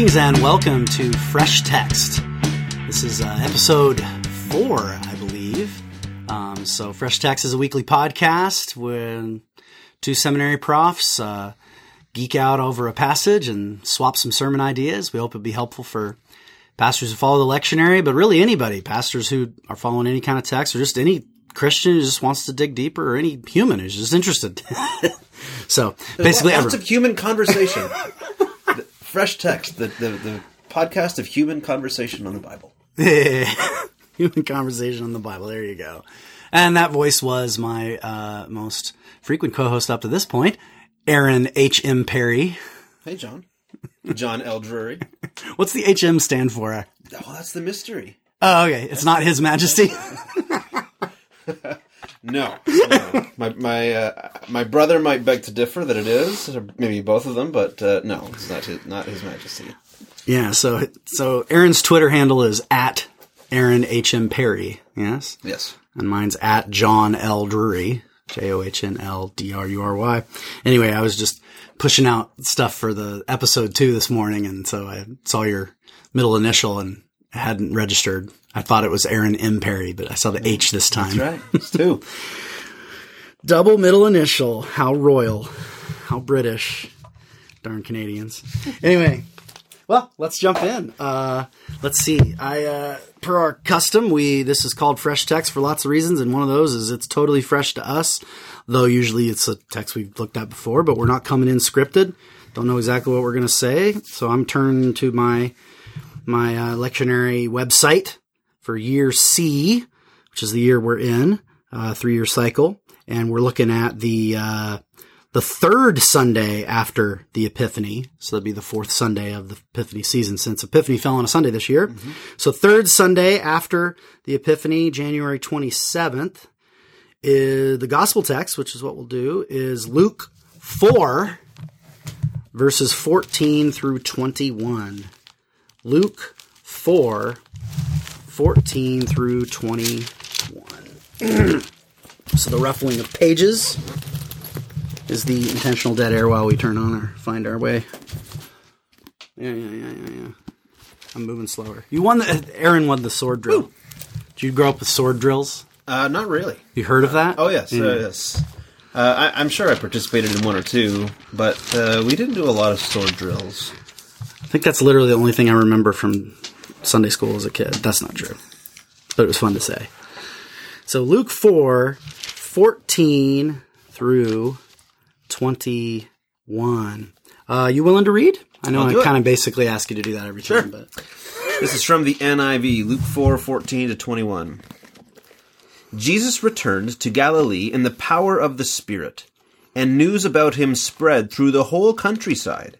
Greetings and welcome to Fresh Text. This is uh, episode four, I believe. Um, so, Fresh Text is a weekly podcast when two seminary profs uh, geek out over a passage and swap some sermon ideas. We hope it'll be helpful for pastors who follow the lectionary, but really anybody, pastors who are following any kind of text or just any Christian who just wants to dig deeper or any human who's just interested. so, basically, lots everyone. of human conversation. Fresh text, the, the the podcast of human conversation on the Bible. Human conversation on the Bible. There you go. And that voice was my uh, most frequent co-host up to this point, Aaron H. M. Perry. Hey, John. John L. Drury. What's the H. M. stand for? Oh, that's the mystery. Oh, okay. It's not His Majesty. No, no. my my uh, my brother might beg to differ that it is, or maybe both of them, but uh, no, it's not his, not His Majesty. yeah. So so Aaron's Twitter handle is at Aaron H. M. Perry. Yes. Yes. and mine's at John L. Drury, J O H N L D R U R Y. Anyway, I was just pushing out stuff for the episode two this morning, and so I saw your middle initial and hadn't registered. I thought it was Aaron M. Perry, but I saw the H this time. That's right. It's two. Double middle initial. How royal. How British. Darn Canadians. Anyway, well, let's jump in. Uh, let's see. I, uh, per our custom, we, this is called fresh text for lots of reasons. And one of those is it's totally fresh to us, though usually it's a text we've looked at before, but we're not coming in scripted. Don't know exactly what we're going to say. So I'm turning to my, my, uh, lectionary website for year C, which is the year we're in, uh, three year cycle. And we're looking at the, uh, the third Sunday after the Epiphany. So that'd be the fourth Sunday of the Epiphany season since Epiphany fell on a Sunday this year. So third Sunday after the Epiphany, January 27th, is the gospel text, which is what we'll do, is Luke 4 verses 14 through 21. Luke 4 14 through 21. so the ruffling of pages is the intentional dead air while we turn on or find our way. Yeah, yeah, yeah, yeah, yeah. I'm moving slower. You won the Aaron won the sword drill. Did you grow up with sword drills? Uh, not really. You heard of that? Oh yes, Yeah. uh, yes. Uh, I, I'm sure I participated in one or two, but uh, we didn't do a lot of sword drills. I think that's literally the only thing I remember from Sunday school as a kid. That's not true. But it was fun to say. So Luke 4, 14 through 21. Uh, you willing to read? I know I kind of basically ask you to do that every Sure. time, but This is from the NIV, Luke 4 14 to 21. Jesus returned to Galilee in the power of the Spirit, and news about him spread through the whole countryside.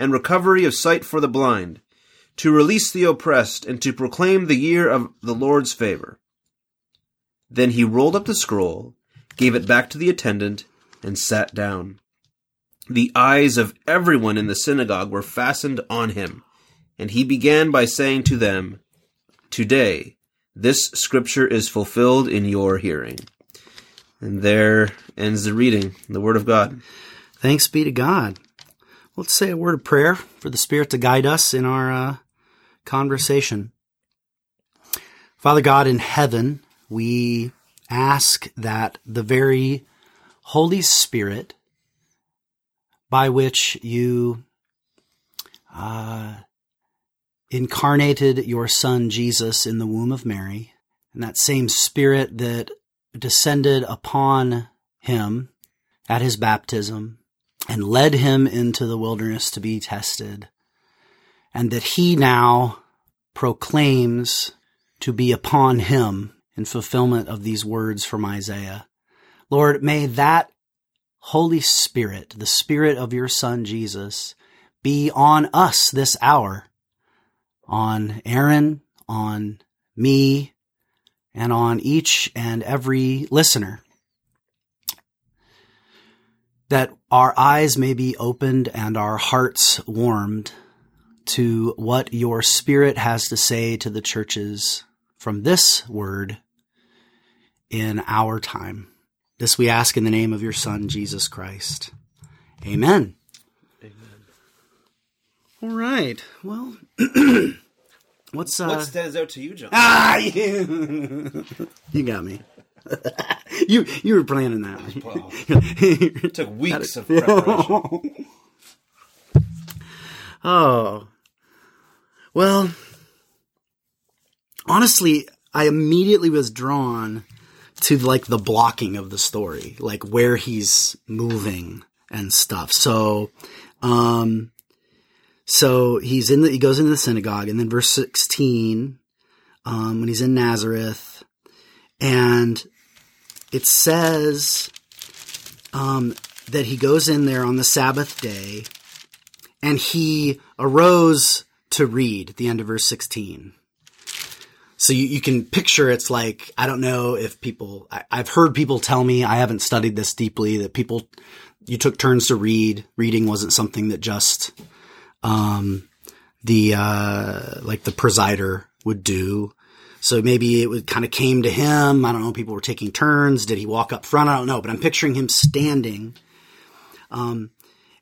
and recovery of sight for the blind, to release the oppressed, and to proclaim the year of the Lord's favor. Then he rolled up the scroll, gave it back to the attendant, and sat down. The eyes of everyone in the synagogue were fastened on him, and he began by saying to them, Today, this scripture is fulfilled in your hearing. And there ends the reading, the Word of God. thanks be to God. Let's say a word of prayer for the Spirit to guide us in our uh, conversation. Father God in heaven, we ask that the very Holy Spirit by which you uh, incarnated your Son Jesus in the womb of Mary, and that same Spirit that descended upon him at his baptism and led him into the wilderness to be tested, and that he now proclaims to be upon him in fulfillment of these words from Isaiah. Lord, may that Holy Spirit, the Spirit of your Son Jesus, be on us this hour on Aaron, on me, and on each and every listener. That our eyes may be opened and our hearts warmed to what your spirit has to say to the churches from this word in our time. This we ask in the name of your Son, Jesus Christ. Amen. Amen. All right. Well, what's uh, what stands out to you, John? Ah, you, you got me. you you were planning that. Well, it took weeks of preparation. oh, well, honestly, I immediately was drawn to like the blocking of the story, like where he's moving and stuff. So, um, so he's in the, he goes into the synagogue and then verse 16, um, when he's in Nazareth and it says, um, that he goes in there on the Sabbath day and he arose to read the end of verse 16. So you, you can picture it's like, I don't know if people, I, I've heard people tell me, I haven't studied this deeply, that people, you took turns to read. Reading wasn't something that just, um, the, uh, like the presider would do. So maybe it kind of came to him. I don't know. People were taking turns. Did he walk up front? I don't know, but I'm picturing him standing. Um,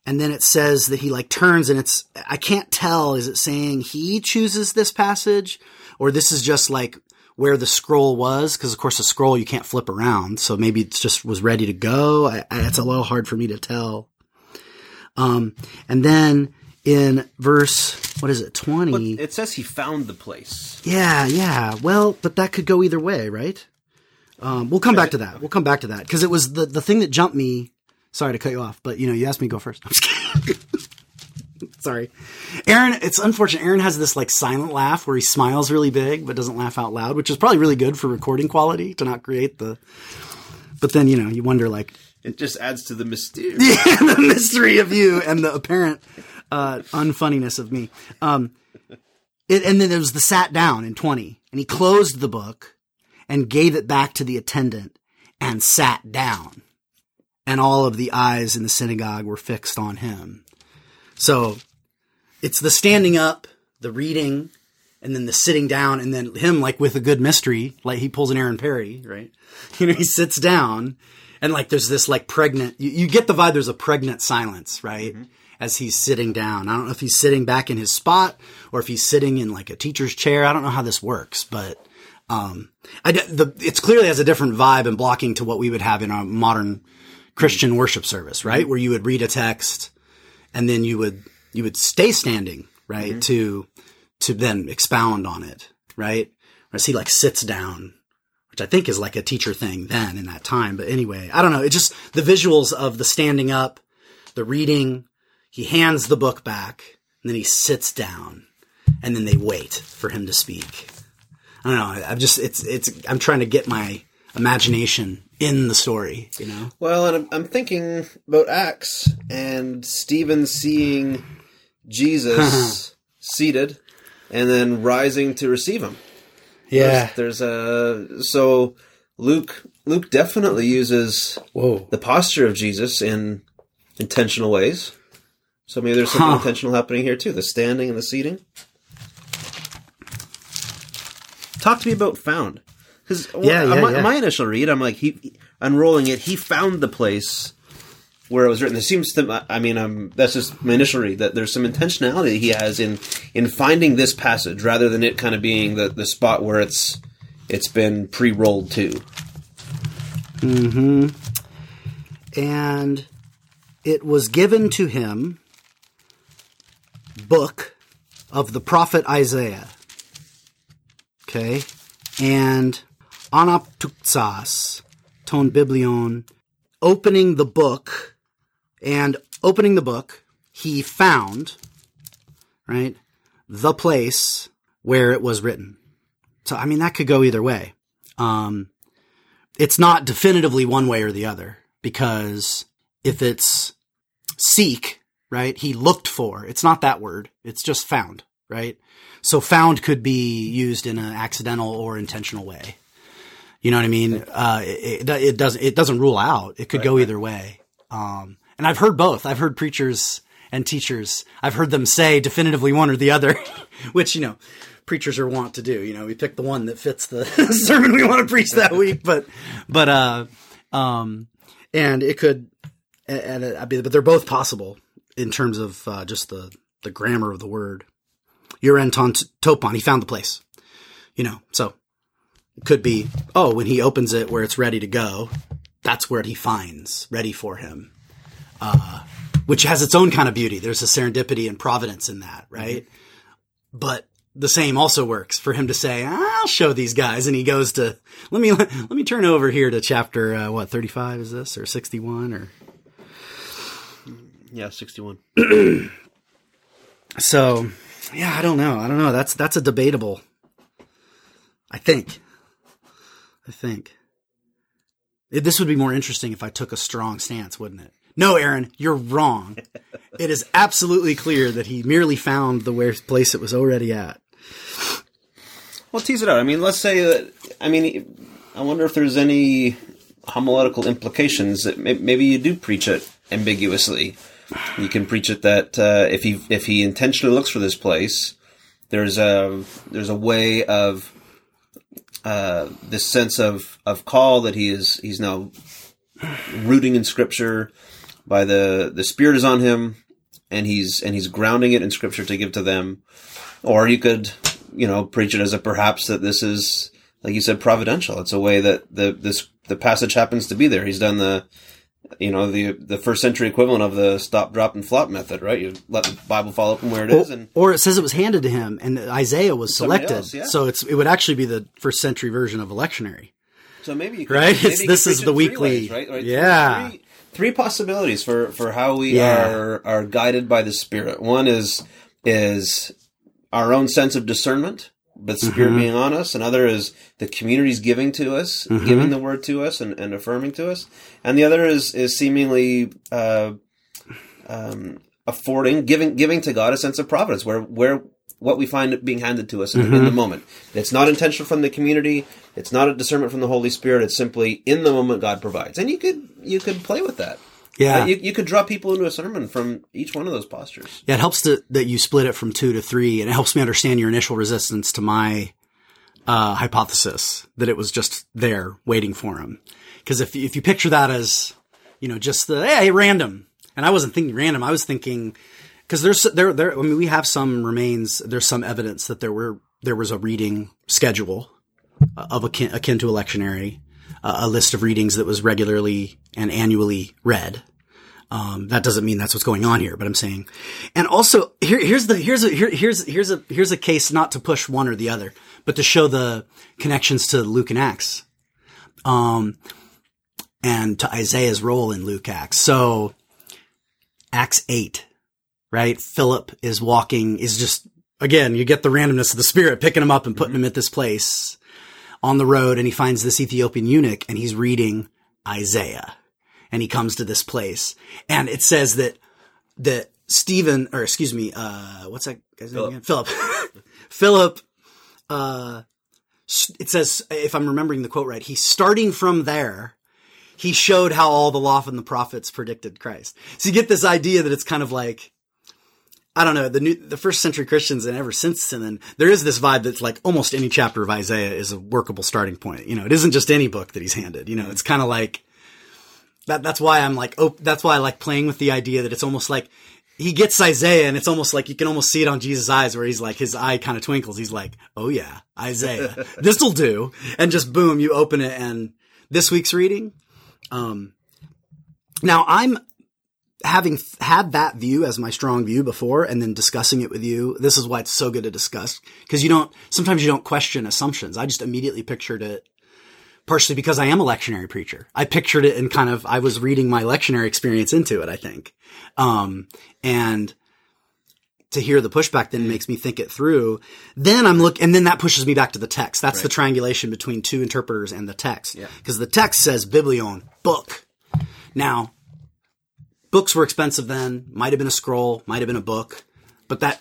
and then it says that he like turns and it's, I can't tell. Is it saying he chooses this passage or this is just like where the scroll was? Cause of course a scroll you can't flip around. So maybe it just was ready to go. I, I, it's a little hard for me to tell. Um, and then in verse, what is it, 20? But it says he found the place. Yeah, yeah. Well, but that could go either way, right? Um, we'll come back to that. We'll come back to that because it was the, the thing that jumped me. Sorry to cut you off, but you know, you asked me to go first. Sorry. Aaron, it's unfortunate. Aaron has this like silent laugh where he smiles really big but doesn't laugh out loud, which is probably really good for recording quality to not create the. But then, you know, you wonder like. It just adds to the mystery. Yeah, the mystery of you and the apparent uh, unfunniness of me. Um, it, and then there was the sat down in 20 and he closed the book and gave it back to the attendant and sat down. And all of the eyes in the synagogue were fixed on him. So it's the standing up, the reading, and then the sitting down, and then him like with a good mystery, like he pulls an Aaron Perry, right? You know, he sits down, and like there's this like pregnant. You, you get the vibe. There's a pregnant silence, right? Mm-hmm. As he's sitting down. I don't know if he's sitting back in his spot or if he's sitting in like a teacher's chair. I don't know how this works, but um, I, the, it's clearly has a different vibe and blocking to what we would have in a modern Christian worship service, right? Where you would read a text and then you would you would stay standing, right, mm-hmm. to to then expound on it, right? Whereas he like sits down, which I think is like a teacher thing then in that time. But anyway, I don't know. It just the visuals of the standing up, the reading. He hands the book back, and then he sits down, and then they wait for him to speak. I don't know. I'm just it's it's I'm trying to get my imagination in the story, you know. Well, and I'm, I'm thinking about Acts and Stephen seeing Jesus seated and then rising to receive him. Yeah, there's, there's a so Luke Luke definitely uses Whoa. the posture of Jesus in intentional ways. So maybe there's something huh. intentional happening here too. The standing and the seating. Talk to me about found. Because yeah, yeah, my, yeah. my, initial read, I'm like, he unrolling it, he found the place where it was written. There seems to, I mean, um, that's just my initial read that there's some intentionality he has in in finding this passage rather than it kind of being the the spot where it's it's been pre-rolled to. Hmm. And it was given to him book of the prophet Isaiah. Okay, and anaptuxas, ton biblion, opening the book, and opening the book, he found, right, the place where it was written. So, I mean, that could go either way. Um, it's not definitively one way or the other because if it's seek, right, he looked for, it's not that word, it's just found. right? So found could be used in an accidental or intentional way. You know what I mean? Uh, it, it, it doesn't, it doesn't rule out. It could go either way. Um, and I've heard both. I've heard preachers and teachers. I've heard them say definitively one or the other, which, you know, preachers are wont to do. You know, we pick the one that fits the sermon we want to preach that week, but, but, uh, um, and it could, and, and mean, but they're both possible in terms of, uh, just the, the grammar of the word. Ton topon, he found the place, you know, so it could be, oh, when he opens it where it's ready to go, that's where he finds ready for him. Uh, which has its own kind of beauty. There's a serendipity and providence in that, right? But the same also works for him to say, "I'll show these guys," and he goes to let me let me turn over here to chapter uh, what thirty five is this or sixty one or Yeah, 61. so yeah I don't know I don't know that's that's a debatable. I think. I think. It- this would be more interesting if I took a strong stance, wouldn't it? No, Aaron, you're wrong. it is absolutely clear that he merely found the where place it was already at. Well, tease it out. I mean, let's say that. I mean, I wonder if there's any homiletical implications that maybe you do preach it ambiguously. You can preach it that uh, if he if he intentionally looks for this place, there's a there's a way of uh, this sense of of call that he is he's now rooting in Scripture by the the Spirit is on him, and he's and he's grounding it in Scripture to give to them. Or you could, you know, preach it as a perhaps that this is, like you said, providential. It's a way that the this the passage happens to be there. He's done the, you know, the the first century equivalent of the stop, drop, and flop method, right? You let the Bible fall open where it is, and Or it says it was handed to him and Isaiah was selected. else, yeah. So it's it would actually be the first century version of a lectionary. so maybe you could, Right? maybe this is the weekly- ways, right? Right? Yeah. Three, three possibilities for for how we Yeah. are are guided by the Spirit. One is is our own sense of discernment, but Spirit Mm-hmm. being on us. Another is the community's giving to us, Mm-hmm. giving the word to us, and, and affirming to us. And the other is is seemingly uh, um, affording, giving giving to God a sense of providence, where where what we find being handed to us in, the, Mm-hmm. in the moment. It's not intentional from the community. It's not a discernment from the Holy Spirit. It's simply in the moment God provides, and you could you could play with that. Yeah. Uh, you, you could draw people into a sermon from each one of those postures. Yeah, it helps to, that you split it from two to three, and it helps me understand your initial resistance to my uh, hypothesis that it was just there waiting for him. Because if if you picture that as you know just the hey random, and I wasn't thinking random, I was thinking because there's there there I mean we have some remains, there's some evidence that there were there was a reading schedule uh, of akin, akin to a lectionary, uh, a list of readings that was regularly and annually read. Um, that doesn't mean that's what's going on here, but I'm saying, and also here, here's the here's a here, here's here's a here's a case not to push one or the other, but to show the connections to Luke and Acts, um, and to Isaiah's role in Luke Acts. So, Acts eight, right? Philip is walking is just again you get the randomness of the Spirit picking him up and putting him at this place on the road, and he finds this Ethiopian eunuch, and he's reading Isaiah and he comes to this place. And it says that that Stephen or excuse me uh what's that guy's name again? Philip. Philip. Uh it says if I'm remembering the quote right he's starting from there he showed how all the law and the prophets predicted Christ. So you get this idea that it's kind of like I don't know the new the first century Christians and ever since and then there is this vibe that's like almost any chapter of Isaiah is a workable starting point. You know it isn't just any book that he's handed. You know it's kind of like that that's why I'm like oh that's why I like playing with the idea that it's almost like he gets Isaiah and it's almost like you can almost see it on Jesus' eyes where he's like his eye kind of twinkles. He's like, "Oh yeah, Isaiah. This'll do." And just boom, you open it and this week's reading um now I'm having f- had that view as my strong view before and then discussing it with you. This is why it's so good to discuss because you don't sometimes you don't question assumptions. I just immediately pictured it partially because I am a lectionary preacher. I pictured it and kind of, I was reading my lectionary experience into it, I think. Um, and to hear the pushback then makes me think it through. Then I'm look, and then that pushes me back to the text. That's the triangulation between two interpreters and the text. Because the text says biblion, book. Now, books were expensive then, might have been a scroll, might have been a book, but that,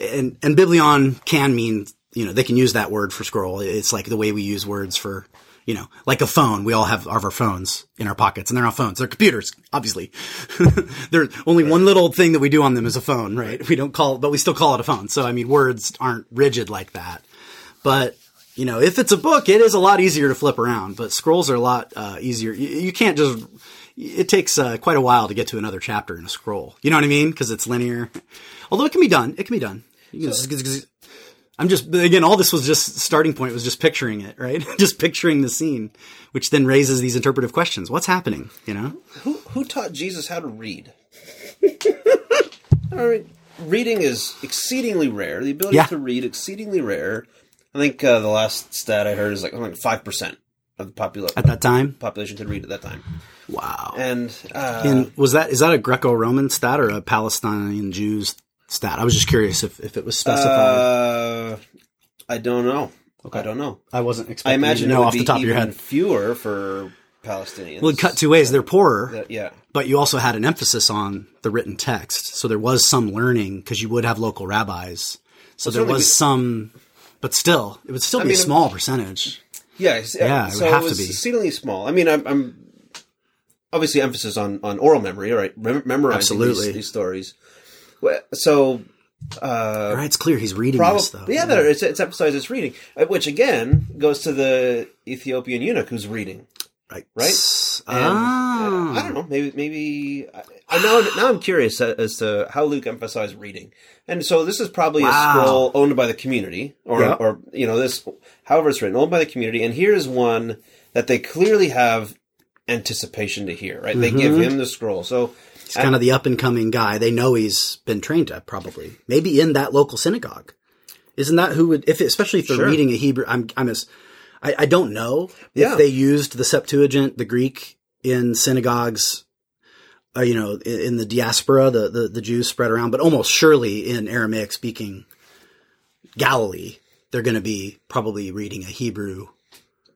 and and biblion can mean you know they can use that word for scroll. It's like the way we use words for you know like a phone. We all have our phones in our pockets, and they're not phones; they're computers. Obviously, there's only one little thing that we do on them is a phone, right? We don't call, but we still call it a phone. So I mean, words aren't rigid like that. But you know, if it's a book, it is a lot easier to flip around. But scrolls are a lot uh, easier. You, you can't just it takes uh, quite a while to get to another chapter in a scroll. You know what I mean? Because it's linear. Although it can be done. It can be done. Just, I'm just again, all this was just starting point was just picturing it, right? just picturing the scene, which then raises these interpretive questions. What's happening? You know, who who taught Jesus how to read? All right, reading is exceedingly rare. The ability Yeah. to read exceedingly rare. I think uh, the last stat I heard is like like five percent of the population at that time. population could read at that time. Wow. And uh, And was that is that a Greco-Roman stat or a Palestinian Jews stat? I was just curious if, if it was specified. uh, I don't know. I don't know. I wasn't expecting I imagine you to know off the top of your head. fewer for Palestinians. Well, it cut two ways. They're poorer, Uh, yeah. but you also had an emphasis on the written text. So there was some learning because you would have local rabbis. So there was we- some, but still, it would still be mean, a small percentage. Yeah, Yeah, it would have it to be. exceedingly small. I mean, I'm, I'm obviously emphasis on, on oral memory, right? Mem- memorizing Absolutely. These, these stories. So, uh, All right, it's clear he's reading probably, this though. yeah, there, it's, it's emphasized as reading, uh, which again goes to the Ethiopian eunuch who's reading. right, right? And, Ah. uh, I don't know. Maybe maybe I, I now now I'm curious a- as to how Luke emphasized reading, and so this is probably Wow. a scroll owned by the community, or Yeah. or you know this, however it's written, owned by the community. And here's one that they clearly have anticipation to hear. Right? They give Mm-hmm. him the scroll, so He's kind of the up and coming guy. They know he's been trained at probably maybe in that local synagogue. Isn't that who would, if especially if they're Sure. reading a Hebrew? I'm, I'm as, I, I don't know Yeah. if they used the Septuagint, the Greek, in synagogues. Uh, you know, in, in the diaspora, the, the the Jews spread around, but almost surely in Aramaic speaking Galilee, they're going to be probably reading a Hebrew,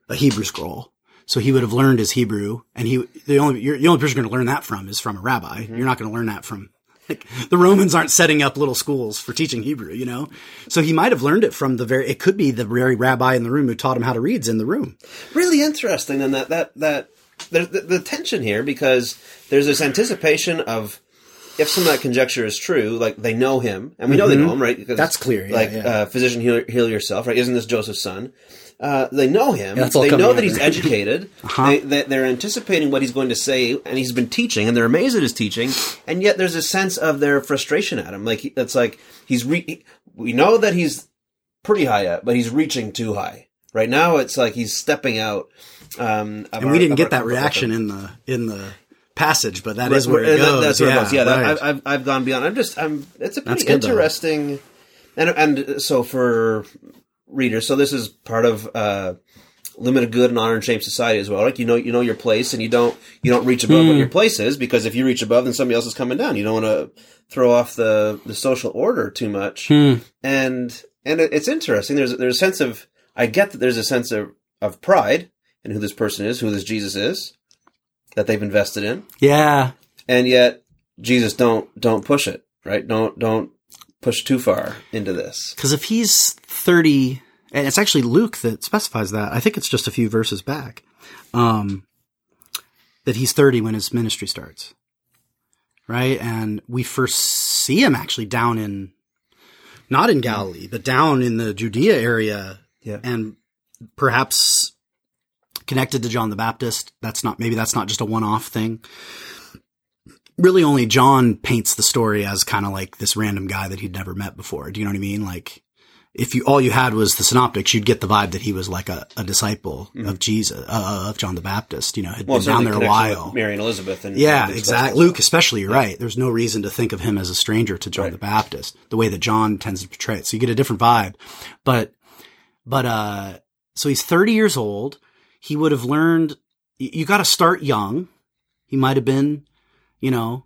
a Hebrew scroll. So he would have learned his Hebrew, and he the only you're, the only person you're going to learn that from is from a rabbi. Mm-hmm. You're not going to learn that from like the Romans aren't setting up little schools for teaching Hebrew, you know. So he might have learned it from the very. It could be the very rabbi in the room who taught him how to read's in the room. really interesting. And that that that there's the, the tension here because there's this anticipation of if some of that conjecture is true, like they know him, and we know they know him, right? Because Mm-hmm. That's clear, yeah, like yeah. Uh, physician heal, heal yourself, right? Isn't this Joseph's son? Uh, they know him. they know that he's educated. Uh-huh. they, they, they're anticipating what he's going to say, and he's been teaching, and they're amazed at his teaching. And yet, there's a sense of their frustration at him. Like it's like he's re- he- we know that he's pretty high up, but he's reaching too high. Right now, it's like he's stepping out. Um, And our- we didn't get that reaction in the in the passage, but that is where it goes. That's where yeah, it goes. Yeah, right. I've, I've I've gone beyond. I'm just I'm. It's a pretty good, though. interesting, and and so for readers, so this is part of uh, limited good and honor and shame society as well. Like you know you know your place, and you don't you don't reach above Hmm. what your place is because if you reach above, then somebody else is coming down. You don't want to throw off the the social order too much, Hmm. and and it, it's interesting. There's there's a sense of I get that there's a sense of of pride in who this person is, who this Jesus is, that they've invested in yeah, and yet Jesus don't don't push it right don't don't push too far into this because if he's thirty, and it's actually Luke that specifies that. I think it's just a few verses back. Um, that he's thirty when his ministry starts, right? And we first see him actually down in, not in Galilee, but down in the Judea area, yeah and perhaps connected to John the Baptist. That's not maybe that's not just a one-off thing. Really, only John paints the story as kind of like this random guy that he'd never met before. Do you know what I mean? Like, if you all you had was the synoptics, you'd get the vibe that he was like a, a disciple of Jesus, uh, of John the Baptist. You know, had well been down there a while. Mary and Elizabeth and Yeah, exactly. Luke, especially, you're right. There's no reason to think of him as a stranger to John Right. the Baptist, the way that John tends to portray it. So you get a different vibe. But, but, uh, so he's 30 years old. He would have learned, y- you got to start young. He might have been, you know,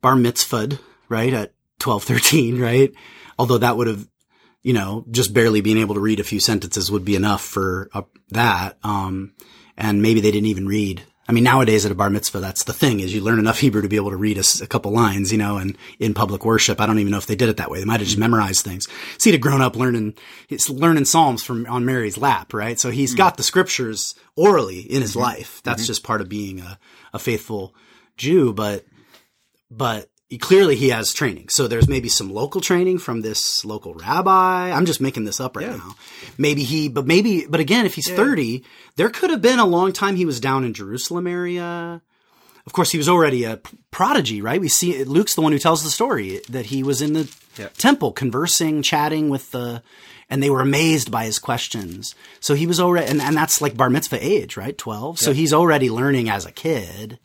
bar mitzvahed, right? At 12, 13, right? Although that would have, you know, just barely being able to read a few sentences would be enough for uh, that. Um, and maybe they didn't even read I mean, nowadays at a bar mitzvah, that's the thing is you learn enough Hebrew to be able to read a couple lines, you know, and in public worship, I don't even know if they did it that way. They might have just memorized things. See, he'd have grown up learning, he's learning Psalms from on Mary's lap, right? So he's got the scriptures orally in his life. That's just part of being a, a faithful Jew, but, but clearly he has training. So there's maybe some local training from this local rabbi. I'm just making this up right Yeah. now. Maybe he, but maybe, but again, if he's 30, there could have been a long time he was down in Jerusalem area. Of course, he was already a prodigy, right? We see Luke's the one who tells the story that he was in the Yeah. temple conversing, chatting with the, and they were amazed by his questions. So he was already, and, and that's like bar mitzvah age, right? 12. So he's already learning as a kid.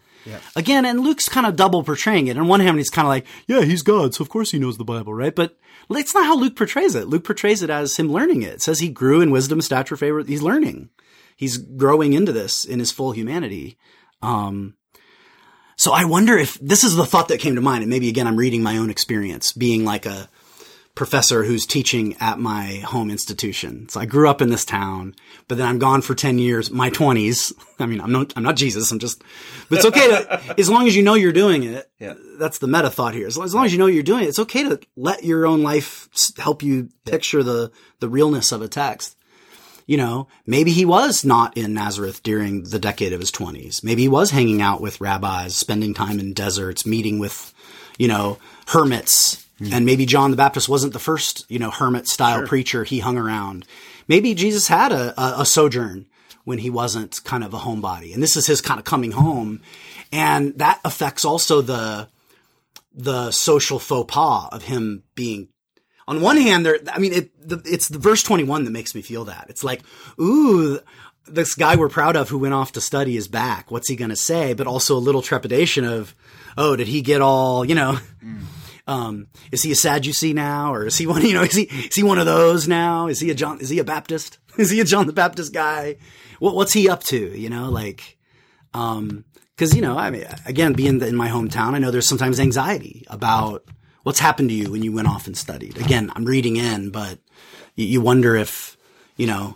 Again, and Luke's kind of double portraying it. On one hand, he's kind of like, yeah, he's God, so of course he knows the Bible, right? But it's not how Luke portrays it. Luke portrays it as him learning it. It says he grew in wisdom, stature, favor. He's learning. He's growing into this in his full humanity. Um, so I wonder if this is the thought that came to mind, and maybe again I'm reading my own experience, being like a professor who's teaching at my home institution. So I grew up in this town, but then I'm gone for 10 years, my 20s. I mean, I'm not, I'm not Jesus. I'm just, but it's okay to, as long as you know you're doing it. Yeah. That's the meta thought here. As long, as long as you know you're doing it, it's okay to let your own life help you picture the, the realness of a text. You know, maybe he was not in Nazareth during the decade of his 20s. Maybe he was hanging out with rabbis, spending time in deserts, meeting with, you know, hermits. Mm-hmm. And maybe John the Baptist wasn't the first, you know, hermit style preacher he hung around. Maybe Jesus had a, a, a sojourn when he wasn't kind of a homebody. And this is his kind of coming home. And that affects also the, the social faux pas of him being on one hand, there, I mean, it, the, it's the verse 21 that makes me feel that. It's like, ooh, this guy we're proud of who went off to study is back. What's he going to say? But also a little trepidation of, oh, did he get all, you know, mm. Um, is he a Sadducee now? Or is he one, you know, is he, is he one of those now? Is he a John, is he a Baptist? Is he a John the Baptist guy? What, what's he up to? You know, like, um, cause you know, I mean, again, being in my hometown, I know there's sometimes anxiety about what's happened to you when you went off and studied. Again, I'm reading in, but you, you wonder if, you know,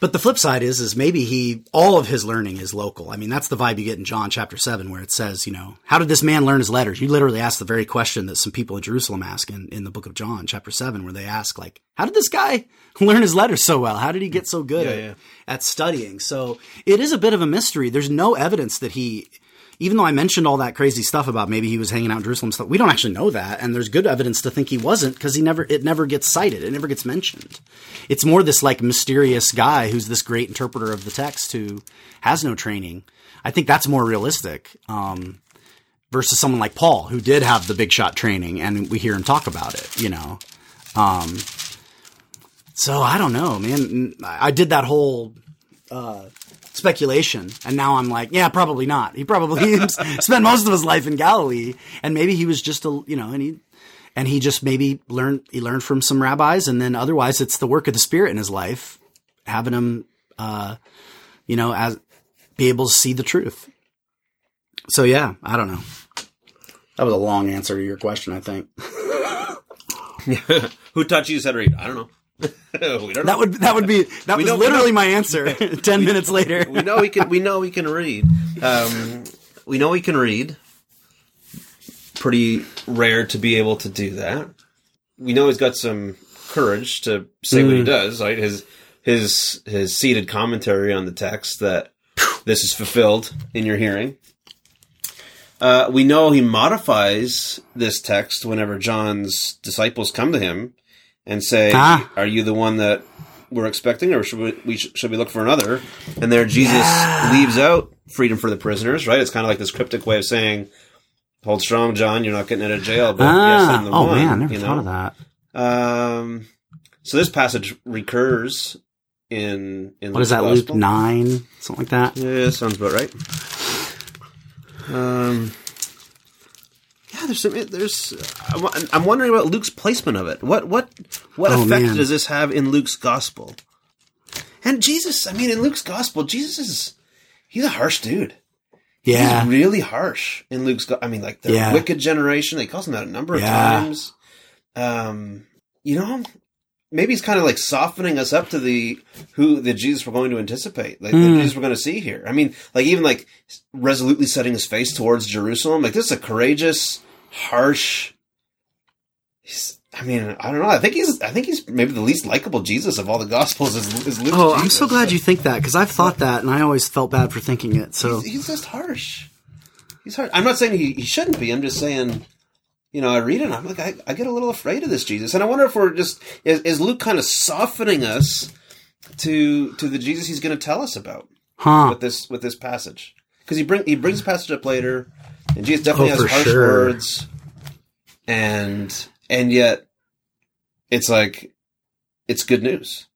but the flip side is, is maybe he, all of his learning is local. I mean, that's the vibe you get in John chapter seven, where it says, you know, how did this man learn his letters? You literally ask the very question that some people in Jerusalem ask in, in the book of John, chapter seven, where they ask, like, how did this guy learn his letters so well? How did he get so good Yeah, at, yeah. at studying? So it is a bit of a mystery. There's no evidence that he, even though I mentioned all that crazy stuff about maybe he was hanging out in Jerusalem stuff, we don't actually know that. And there's good evidence to think he wasn't because he never, it never gets cited. It never gets mentioned. It's more this like mysterious guy who's this great interpreter of the text who has no training. I think that's more realistic. Um, versus someone like Paul who did have the big shot training and we hear him talk about it, you know. Um, so I don't know, man. I did that whole, uh, speculation. And now I'm like, yeah, probably not. He probably spent most of his life in Galilee and maybe he was just a, you know, and he, and he just maybe learned, he learned from some rabbis and then otherwise it's the work of the spirit in his life, having him, uh, you know, as be able to see the truth. So yeah, I don't know. That was a long answer to your question, I think. Who taught you to read? I don't know. we don't. That would that would be that was know- literally my answer. Ten minutes later. we know he can. We know he can read. Um, we know he can read. Pretty rare to be able to do that. We know he's got some courage to say what he does. Right, his his his seated commentary on the text that this is fulfilled in your hearing. Uh, we know he modifies this text whenever John's disciples come to him and say, Ah. "Are you the one that we're expecting, or should we, we sh- should we look for another?" And there, Jesus leaves out freedom for the prisoners. Right? It's kind of like this cryptic way of saying, "Hold strong, John. You're not getting out of jail." But yes, I'm Ah, the oh one. man, I never you thought know? of that. Um, so this passage recurs in in What is that? Luke's Luke nine, something like that. Yeah, sounds about right. Um, yeah, there's some. There's. I'm I'm wondering about Luke's placement of it. What what what Oh, effect man. does this have in Luke's gospel? And Jesus, I mean, in Luke's gospel, Jesus is he's a harsh dude. Yeah, He's really harsh in Luke's. I mean, like the Yeah. wicked generation. They calls him that a number of Yeah. times. Um, you know, maybe he's kind of like softening us up to the who the Jesus we're going to anticipate, like the Jesus we're going to see here. I mean, like even like resolutely setting his face towards Jerusalem. Like this is a courageous, harsh. He's, I mean, I don't know. I think he's. I think he's maybe the least likable Jesus of all the Gospels. Is, is Luke's Oh, I'm so glad you think that because I've thought that and I always felt bad for thinking it. So He's, he's just harsh. He's hard. I'm not saying he, he shouldn't be. I'm just saying, you know, I read it and I'm like, I, I get a little afraid of this Jesus. And I wonder if we're just, is, is Luke kind of softening us to to the Jesus he's going to tell us about huh? with this with this passage? Because he bring he brings the passage up later, and Jesus definitely Oh, has harsh sure. words, and and yet it's like it's good news,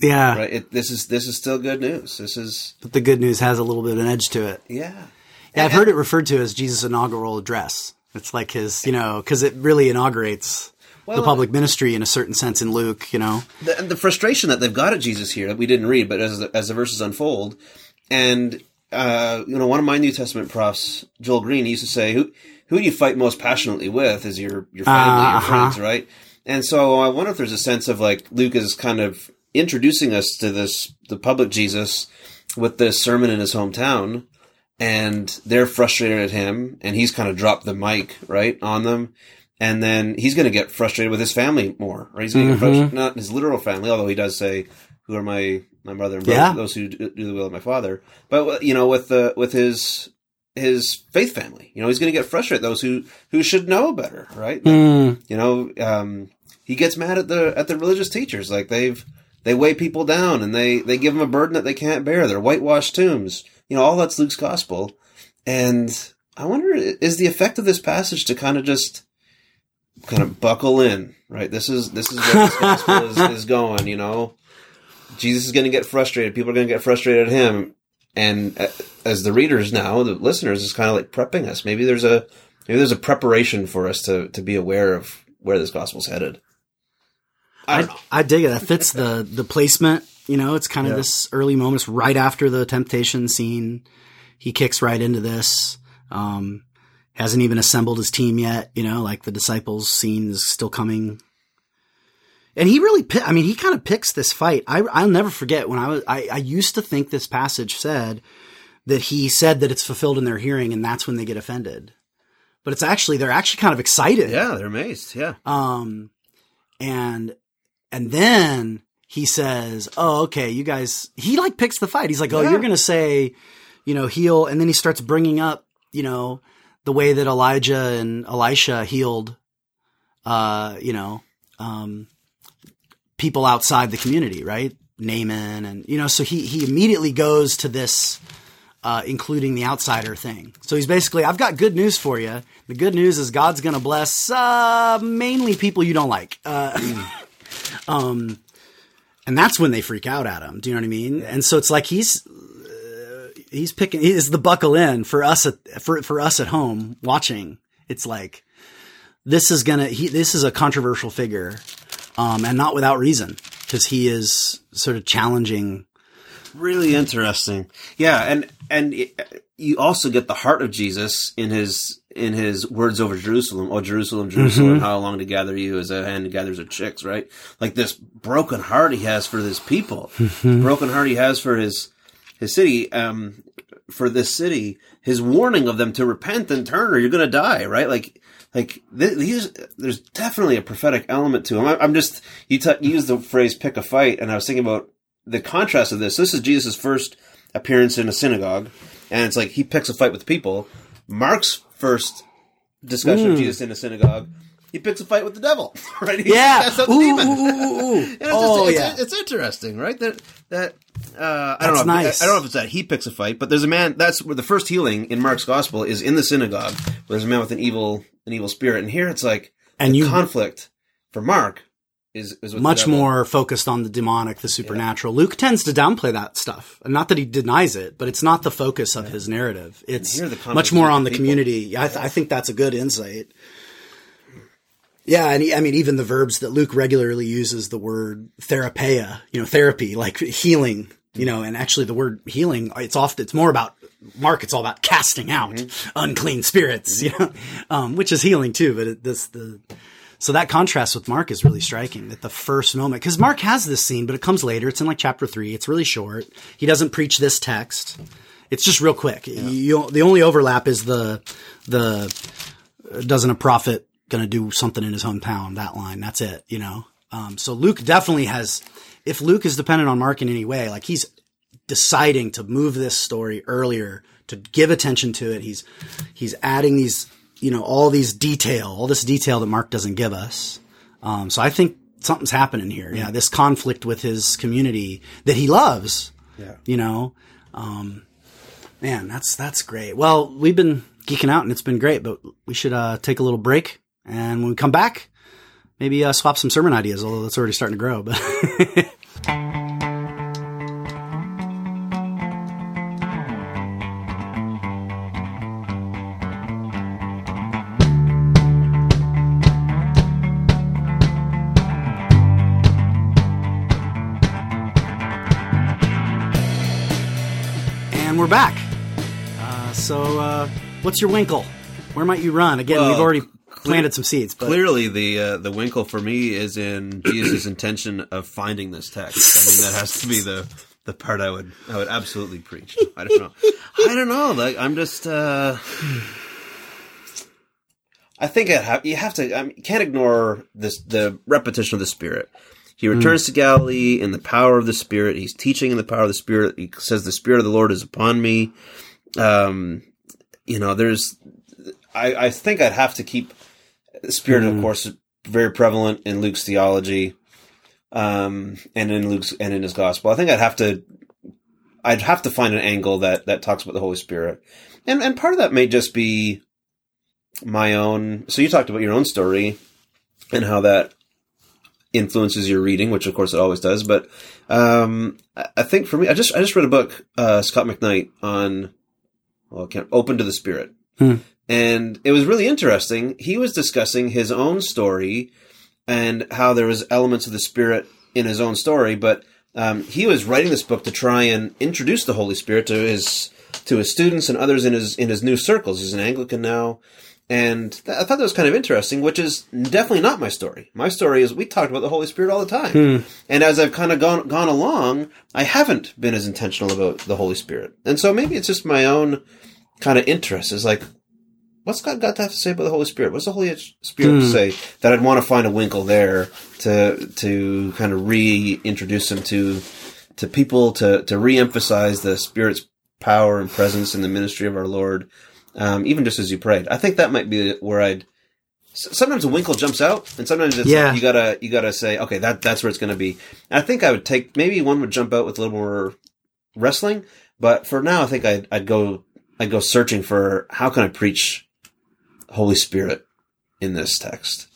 Yeah, right? It, this is this is still good news. This is but the good news has a little bit of an edge to it. yeah. Yeah, I've heard it referred to as Jesus' inaugural address. It's like his, you know, because it really inaugurates Well, the public ministry in a certain sense in Luke. You know, the, and the frustration that they've got at Jesus here that we didn't read, but as the, as the verses unfold, and uh, you know, one of my New Testament profs, Joel Green, he used to say, "Who who do you fight most passionately with? Is your your family, your Uh-huh. friends, right?" And so I wonder if there's a sense of like Luke is kind of introducing us to this the public Jesus with this sermon in his hometown, and they're frustrated at him, and he's kind of dropped the mic right on them. And then he's going to get frustrated with his family more, right? He's going to get frustrated, not his literal family, although he does say, "Who are my my brother and brother, Yeah. those who do do the will of my father." But you know, with the with his his faith family, you know, he's going to get frustrated those who who should know better, right? Mm. You know, um, he gets mad at the at the religious teachers, like they've they weigh people down and they they give them a burden that they can't bear. They're whitewashed tombs. You know, all that's Luke's gospel. And I wonder, is the effect of this passage to kind of just kind of buckle in, right? This is this is where this gospel is, is going. You know, Jesus is going to get frustrated. People are going to get frustrated at him, and uh, as the readers now, the listeners is kind of like prepping us. Maybe there's a maybe there's a preparation for us to to be aware of where this gospel's headed. I. I, I dig it. That fits the the placement. You know, it's kind of Yeah. this early moments right after the temptation scene. He kicks right into this. Um, hasn't even assembled his team yet. You know, like the disciples scene is still coming. And he really, pi- I mean, he kind of picks this fight. I, I'll never forget when I was, I, I used to think this passage said that he said that it's fulfilled in their hearing and that's when they get offended. But it's actually, they're actually kind of excited. Yeah, they're amazed. Yeah, Um, and and then he says, "Oh, okay, you guys." He like picks the fight. He's like, "Oh, Yeah. you're gonna say, you know, heal," and then he starts bringing up, you know, the way that Elijah and Elisha healed, uh, you know, um, people outside the community, right? Naaman, and you know, so he he immediately goes to this. Uh, including the outsider thing. So he's basically, I've got good news for you. The good news is God's going to bless uh, mainly people you don't like. Uh, um, and that's when they freak out at him. Do you know what I mean? And so it's like he's uh, he's picking is the buckle in for us at for for us at home watching. It's like this is gonna he this is a controversial figure, um, and not without reason because he is sort of challenging. really interesting. Yeah, and and it, you also get the heart of Jesus in his in his words over Jerusalem. Oh, Jerusalem, Jerusalem, how long to gather you as a hen gathers her chicks, right? Like this broken heart he has for his people, broken heart he has for his his city, um, for this city. His warning of them to repent and turn, or you're going to die, right? Like. Like these, there's definitely a prophetic element to him. I, I'm just you, t- you used the phrase "pick a fight," and I was thinking about the contrast of this. This is Jesus' first appearance in a synagogue, and it's like he picks a fight with people. Mark's first discussion of mm. Jesus in a synagogue, he picks a fight with the devil. Right? He Yeah. Ooh, ooh, ooh, ooh. Oh, just, yeah. it's, it's interesting, right? That that uh, I don't That's know. if- nice. I don't know if it's that he picks a fight, but there's a man. That's where the first healing in Mark's gospel is in the synagogue. Where there's a man with an evil an evil spirit, and here it's like And the you- conflict for Mark is is much more focused on the demonic, the supernatural. Luke tends to downplay that stuff. Not that he denies it, but it's not the focus of his narrative. It's here the conflict much more on the people. community. I, th- I think that's a good insight. Yeah, and he- I mean, even the verbs that Luke regularly uses, the word therapeia, you know, therapy, like healing, you know, and actually the word healing, it's often, it's more about, Mark, it's all about casting out Mm-hmm. unclean spirits, you know, um, which is healing too, but it, this, the, So that contrast with Mark is really striking. That the first moment, because Mark has this scene, but it comes later. It's in like chapter three. It's really short. He doesn't preach this text. It's just real quick. You, the only overlap is the the doesn't a prophet going to do something in his hometown? That line. That's it. You know. Um, so Luke definitely has. If Luke is dependent on Mark in any way, like he's deciding to move this story earlier to give attention to it. He's he's adding these, you know, all these detail, all this detail that Mark doesn't give us. Um, so I think something's happening here. Yeah, this conflict with his community that he loves. Yeah. You know, um, man, that's that's great. Well, we've been geeking out and it's been great, but we should uh, take a little break and when we come back, maybe uh, swap some sermon ideas. Although that's already starting to grow, but. And we're back. Uh, so, uh, what's your winkle? Where might you run? Again, Well, we've already planted some seeds, but Clearly, the uh, the winkle for me is in Jesus' intention of finding this text. I mean, that has to be the the part I would I would absolutely preach. I don't know. I don't know. Like I'm just. Uh, I think I have, you have to. I mean, you can't ignore this the repetition of the Spirit. He returns to Galilee in the power of the Spirit. He's teaching in the power of the Spirit. He says, "The Spirit of the Lord is upon me." Um, you know, there's. I, I think I'd have to keep Spirit, of course, is very prevalent in Luke's theology, um, and in Luke's and in his gospel. I think I'd have to. I'd have to find an angle that that talks about the Holy Spirit, and and part of that may just be my own. So you talked about your own story and how that influences your reading, which of course it always does. But um, I I think for me, I just I just read a book, uh, Scot McKnight on well, I can't open to the Spirit, Hmm. And it was really interesting. He was discussing his own story and how there was elements of the Spirit in his own story, but um, he was writing this book to try and introduce the Holy Spirit to his to his students and others in his in his new circles. He's an Anglican now, and th- I thought that was kind of interesting. Which is definitely not my story. My story is we talked about the Holy Spirit all the time, and as I've kind of gone gone along, I haven't been as intentional about the Holy Spirit, and so maybe it's just my own kind of interest. Is like what's God got to have to say about the Holy Spirit? What's the Holy Spirit to say that I'd want to find a winkle there to to kind of reintroduce him to to people to to reemphasize the Spirit's power and presence in the ministry of our Lord, um, even just as you prayed. I think that might be where I'd. Sometimes a winkle jumps out, and sometimes it's Yeah. like you gotta you gotta say, okay, that that's where it's gonna be. And I think I would take maybe one would jump out with a little more wrestling, but for now, I think I'd, I'd go I'd go searching for how can I preach Holy Spirit in this text.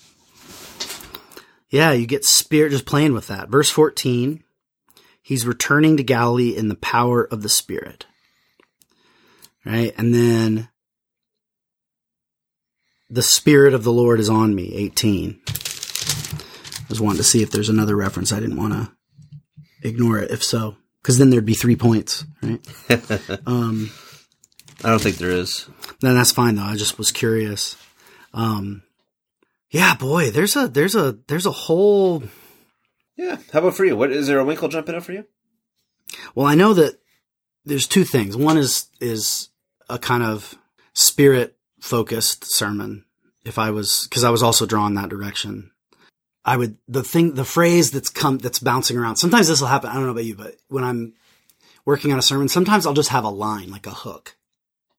Yeah, you get spirit just playing with that. Verse 14, he's returning to Galilee in the power of the Spirit. Right? And then the Spirit of the Lord is on me, 18. I was wanting to see if there's another reference. I didn't want to ignore it if so, because then there'd be three points, right? um, I don't think there is. then that's fine though. I just was curious. Um, yeah, boy, there's a, there's a, there's a whole, Yeah. How about for you? What is there a winkle jumping up for you? Well, I know that there's two things. One is is a kind of spirit focused sermon. If I was, because I was also drawn that direction, I would the thing, the phrase that's come that's bouncing around. Sometimes this will happen. I don't know about you, but when I'm working on a sermon, sometimes I'll just have a line like a hook.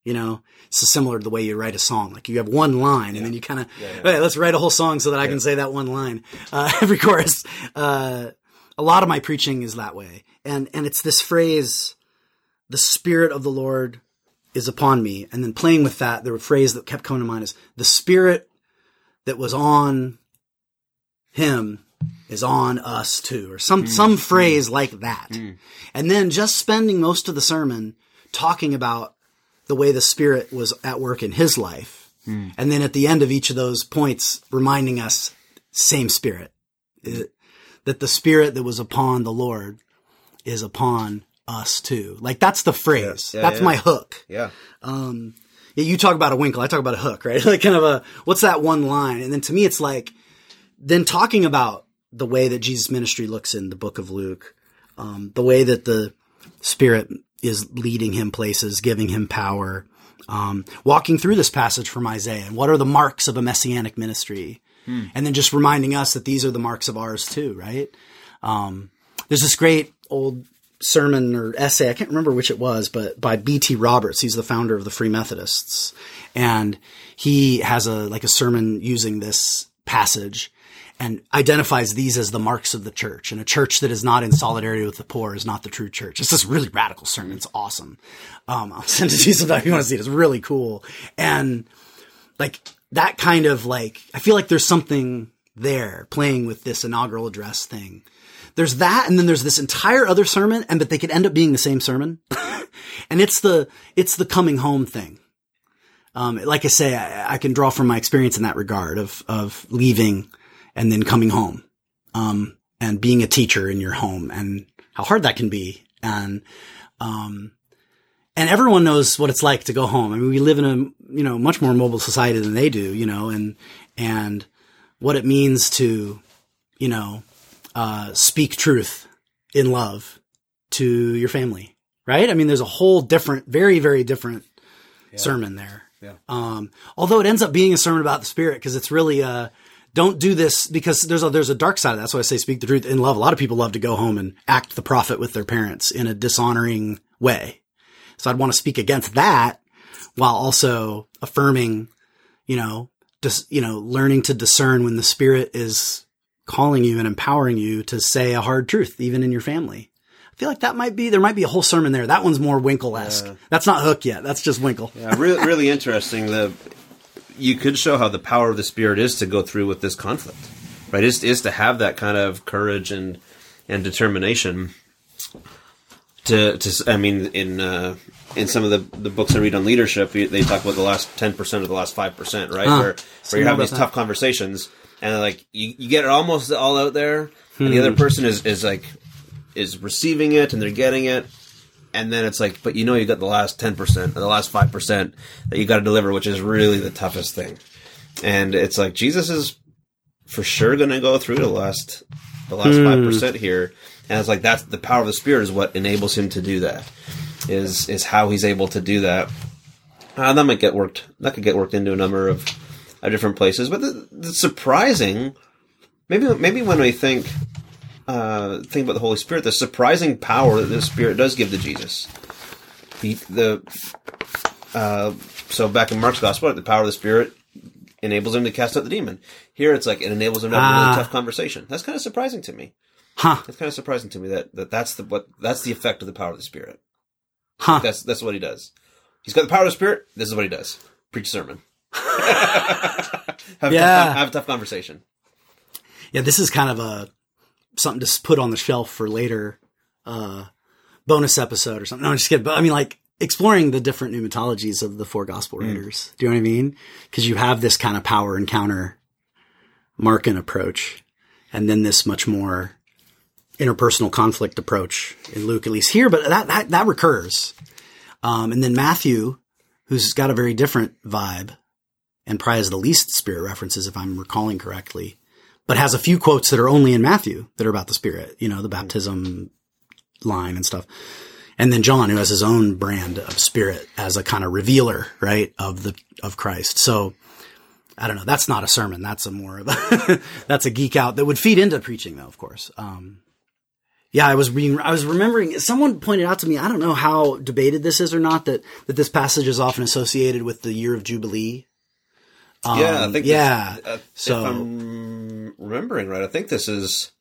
You know, it's similar to the way you write a song. Like you have one line, and then you kind of, okay, let's write a whole song so that I can say that one line. Uh, every chorus. Uh, a lot of my preaching is that way, and and it's this phrase, "The Spirit of the Lord is upon me," and then playing with that, the phrase that kept coming to mind is, "The Spirit that was on him is on us too," or some some phrase like that, and then just spending most of the sermon talking about the way the Spirit was at work in his life. And then at the end of each of those points, reminding us, same Spirit. It- that the Spirit that was upon the Lord is upon us too. Like that's the phrase. Yeah, that's yeah. my hook. Yeah. Um, yeah, you talk about a winkle. I talk about a hook, right? like kind of a, what's that one line? And then to me, it's like, then talking about the way that Jesus' ministry looks in the book of Luke, um, the way that the Spirit is leading him places, giving him power, um, walking through this passage from Isaiah and what are the marks of a messianic ministry, and then just reminding us that these are the marks of ours too, right? Um, there's this great old sermon or essay, I can't remember which it was, but by B.T. Roberts. He's the founder of the Free Methodists. And he has a, like a sermon using this passage and identifies these as the marks of the church. And a church that is not in solidarity with the poor is not the true church. It's this really radical sermon. It's awesome. Um, I'll send it to you sometime if you want to see it. It's really cool. And like that kind of like, I feel like there's something there playing with this inaugural address thing. There's that, and then there's this entire other sermon, and but they could end up being the same sermon. and it's the it's the coming home thing. Um, like I say, I, I can draw from my experience in that regard of of leaving and then coming home, um, and being a teacher in your home, and how hard that can be, and um, and everyone knows what it's like to go home. I mean, we live in a you know much more mobile society than they do, you know, and and what it means to you know uh, speak truth in love to your family, right? I mean, there's a whole different, very very different sermon there. Yeah. Um, although it ends up being a sermon about the spirit because it's really uh, don't do this because there's a there's a dark side of that. That's why I say speak the truth in love. A lot of people love to go home and act the prophet with their parents in a dishonoring way. So I'd want to speak against that while also affirming, you know, just you know, learning to discern when the spirit is calling you and empowering you to say a hard truth, even in your family. I feel like that might be there might be a whole sermon there. That one's more Winkle esque. That's not Hook yet. That's just Winkle. Yeah, really, really interesting. The you could show how the power of the spirit is to go through with this conflict, right? Is is to have that kind of courage and and determination. To to I mean in uh, in some of the the books I read on leadership, they talk about the last ten percent or the last five percent, right? Where where you're having these tough conversations, and like you, you get it almost all out there, and the other person is is like is receiving it and they're getting it, and then it's like, but you know, you got the last ten percent or the last five percent that you got to deliver, which is really the toughest thing. And it's like Jesus is for sure going to go through the last the last five percent here, and it's like that's the power of the Spirit is what enables him to do that. Is is how he's able to do that. Uh, that might get worked. That could get worked into a number of, of different places. But the, the surprising, maybe maybe when we think uh, think about the Holy Spirit, the surprising power that the Spirit does give to Jesus. The, the uh, so back in Mark's Gospel, the power of the Spirit enables him to cast out the demon. Here, it's like it enables him to have a Ah. really tough conversation. That's kind of surprising to me. Huh. It's kind of surprising to me that, that that's the what that's the effect of the power of the Spirit. Huh. That's that's what he does. He's got the power of the Spirit. This is what he does: preach a sermon. have, Yeah. tough, have a tough conversation. Yeah, this is kind of a something to put on the shelf for later uh bonus episode or something. No, I'm just kidding. But I mean like exploring the different pneumatologies of the four gospel writers. Do you know what I mean? Because you have this kind of power encounter Markan approach, and then this much more interpersonal conflict approach in Luke, at least here, but that that, that recurs. Um, and then Matthew, who's got a very different vibe, and probably has the least spirit references, if I'm recalling correctly, but has a few quotes that are only in Matthew that are about the Spirit, you know, the baptism line and stuff. And then John, who has his own brand of Spirit as a kind of revealer, right, of the of Christ. So I don't know. That's not a sermon. That's a more of a that's a geek out that would feed into preaching, though, of course. Um, yeah, I was being, I was remembering. Someone pointed out to me. I don't know how debated this is or not that that this passage is often associated with the year of Jubilee. Yeah, I Um, think. yeah. this- uh, So- if I'm remembering right, I think this is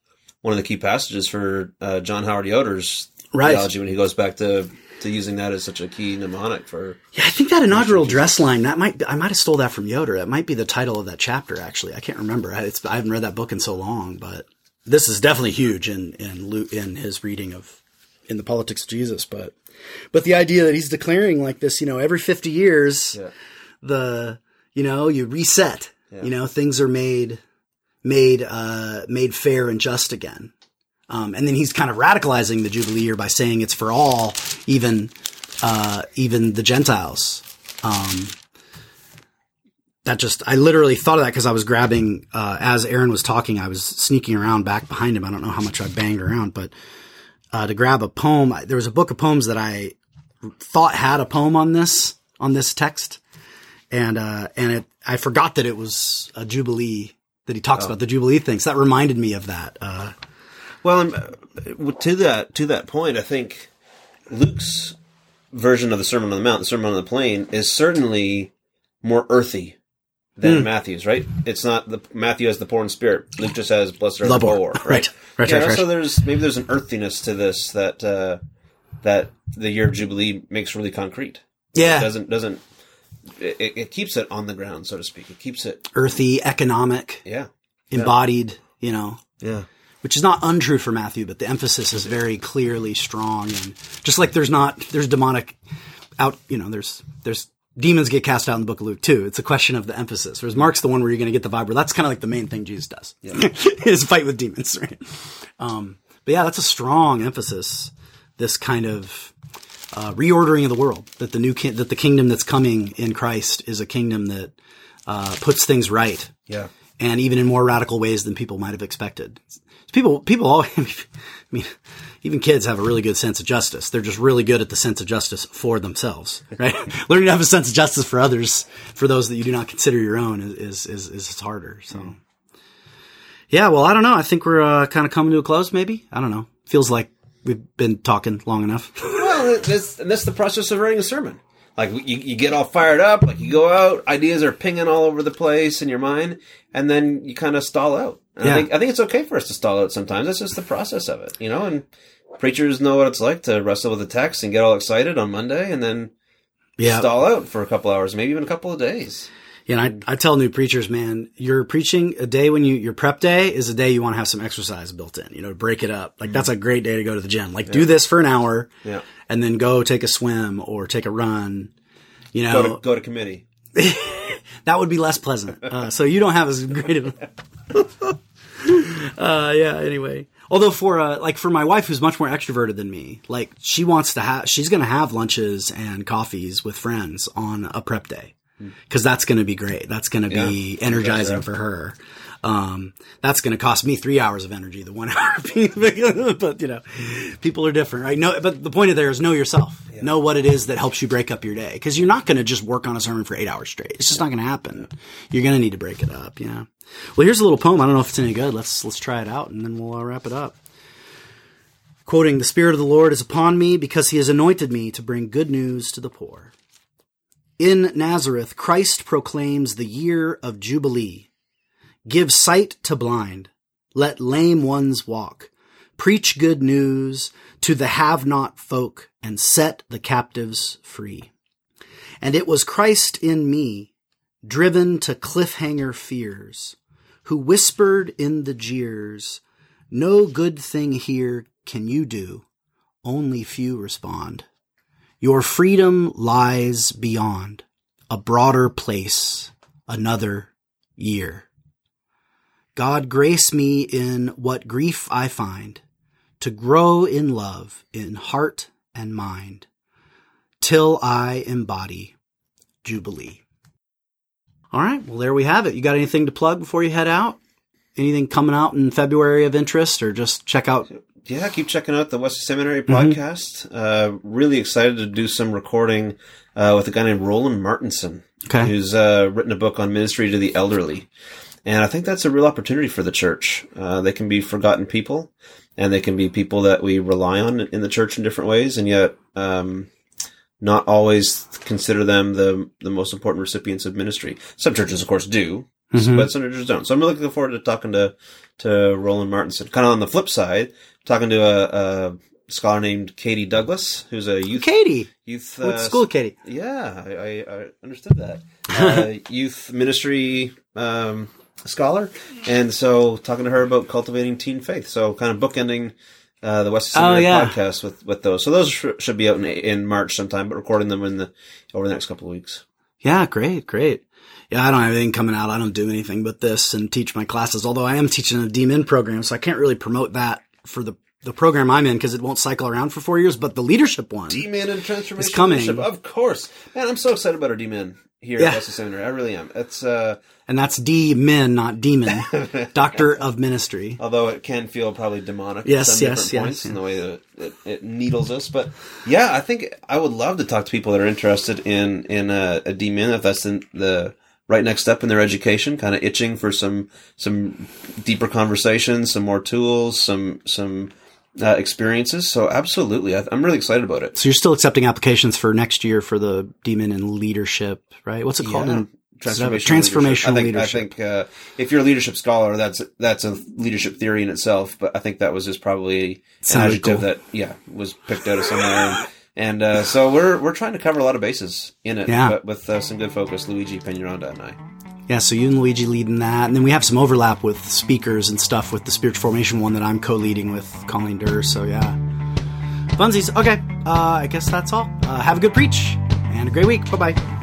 one of the key passages for uh, John Howard Yoder's Right. theology when he goes back to to using that as such a key mnemonic for. Yeah, I think that inaugural dress line that might I might have stole that from Yoder. That might be the title of that chapter. Actually, I can't remember. I- It's, I haven't read that book in so long, but this is definitely huge in in in his reading of in the politics of Jesus. But but the idea that he's declaring like this, you know, every fifty years, Yeah. the you know you reset. You know, things are made made uh, made fair and just again. Um, and then he's kind of radicalizing the Jubilee year by saying it's for all, even uh, even the Gentiles. Um, that just I literally thought of that because I was grabbing uh, as Aaron was talking. I was sneaking around back behind him. I don't know how much I banged around, but uh, to grab a poem, there was a book of poems that I thought had a poem on this on this text, and uh, and it I forgot that it was a jubilee that he talks about the jubilee things. So that reminded me of that. Uh, Well, uh, to that to that point, I think Luke's version of the Sermon on the Mount, the Sermon on the Plain, is certainly more earthy than Matthew's. Right? It's not the Matthew has the poor in spirit. Luke just has blessed are the poor. poor. Right. Right, Yeah, right, right. So there's maybe there's an earthiness to this that uh, that the year of Jubilee makes really concrete. It yeah, doesn't doesn't it, it- keeps it on the ground, so to speak. It keeps it. earthy, economic, Yeah. embodied. You know, Yeah. which is not untrue for Matthew, but the emphasis is very clearly strong. And just like there's not, there's demonic out, you know, there's, there's demons get cast out in the book of Luke too. It's a question of the emphasis. Whereas Mark's the one where you're going to get the vibe where that's kind of like the main thing Jesus does is fight with demons, right? Um, but yeah, that's a strong emphasis. This kind of, uh, reordering of the world that the new, ki- that the kingdom that's coming in Christ is a kingdom that, uh, puts things right Yeah. and even in more radical ways than people might have expected. People, people all, I mean, even kids have a really good sense of justice. They're just really good at the sense of justice for themselves, right? Learning to have a sense of justice for others, for those that you do not consider your own is, is, is, is harder. So, yeah, well, I don't know. I think we're, uh, kind of coming to a close, maybe. I don't know. Feels like we've been talking long enough. Well, that's, and that's the process of writing a sermon. Like you, you get all fired up, like you go out, ideas are pinging all over the place in your mind, and then you kind of stall out. And Yeah. I think I think it's okay for us to stall out sometimes. That's just the process of it, you know. And preachers know what it's like to wrestle with the text and get all excited on Monday, and then Yeah. stall out for a couple hours, maybe even a couple of days. Yeah, and I, I tell new preachers, man, you're preaching a day when you, your prep day is a day you want to have some exercise built in, you know, to break it up. Like that's a great day to go to the gym. Like do this for an hour Yeah, and then go take a swim or take a run. You go know, to go to committee. that would be less pleasant. Uh, so you don't have as great of, uh, yeah, anyway. Although for, uh, like for my wife who's much more extroverted than me, like she wants to have, she's going to have lunches and coffees with friends on a prep day. Cause that's going to be great. That's going to be Yeah. energizing Yeah. for her. Um, that's going to cost me three hours of energy, the one hour being, but you know, people are different, right? No, but the point of there is know yourself. Know what it is that helps you break up your day. Cause you're not going to just work on a sermon for eight hours straight. It's just not going to happen. You're going to need to break it up. Yeah. Well, here's a little poem. I don't know if it's any good. Let's, let's try it out and then we'll uh, wrap it up. Quoting, the Spirit of the Lord is upon me because he has anointed me to bring good news to the poor. In Nazareth, Christ proclaims the year of Jubilee. Give sight to blind. Let lame ones walk. Preach good news to the have not folk and set the captives free. And it was Christ in me, driven to cliffhanger fears, who whispered in the jeers, No good thing here can you do. Only few respond. Your freedom lies beyond a broader place, another year. God grace me in what grief I find, to grow in love in heart and mind, till I embody Jubilee. All right, well, there we have it. You got anything to plug before you head out? Anything coming out in February of interest, or just check out? Yeah, keep checking out the Wesley Seminary Mm-hmm. podcast. Uh, really excited to do some recording uh, with a guy named Roland Martinson, Okay. who's uh, written a book on ministry to the elderly. And I think that's a real opportunity for the church. Uh, they can be forgotten people, and they can be people that we rely on in the church in different ways, and yet um, not always consider them the the most important recipients of ministry. Some churches, of course, do, Mhm. but some churches don't. So I'm really looking forward to talking to to Roland Martinson. Kind of on the flip side, talking to a, a scholar named Katie Douglas, who's a youth Katie, youth uh, school, Katie? yeah, I, I, I understood that. Uh, youth ministry um, scholar, and so talking to her about cultivating teen faith. So kind of bookending uh, the Wesley Oh, yeah. podcast with with those. So those sh- should be out in, in March sometime, but recording them in the over the next couple of weeks. Yeah, great, great. Yeah, I don't have anything coming out. I don't do anything but this and teach my classes. Although I am teaching a DMin program, so I can't really promote that for the the program I'm in because it won't cycle around for four years. But the leadership one, DMin and transformation It's coming. leadership, of course. Man, I'm so excited about our DMin here Yeah. at Seminary. I really am. It's uh, And that's D Min, not demon. Doctor of Ministry. although it can feel probably demonic Yes, at some yes, yes, points yeah. in the way that it, it needles us. But yeah, I think I would love to talk to people that are interested in in a, a DMin if that's in the right next step in their education, kind of itching for some some deeper conversations, some more tools, some some uh, experiences. So absolutely, I, I'm really excited about it. So you're still accepting applications for next year for the demon and leadership, right? What's it called? Yeah. In, Transformational, transformational leadership. I think, I think uh, if you're a leadership scholar, that's that's a leadership theory in itself. But I think that was just probably an adjective cool. that yeah was picked out of somewhere. And, uh, so we're we're trying to cover a lot of bases in it, Yeah. but with uh, some good focus. Luigi Penaranda and I. Yeah, so you and Luigi leading that, and then we have some overlap with speakers and stuff with the spiritual formation one that I'm co-leading with Colleen Derr. So yeah, funsies. Okay, uh, I guess that's all. Uh, have a good preach and a great week. Bye bye.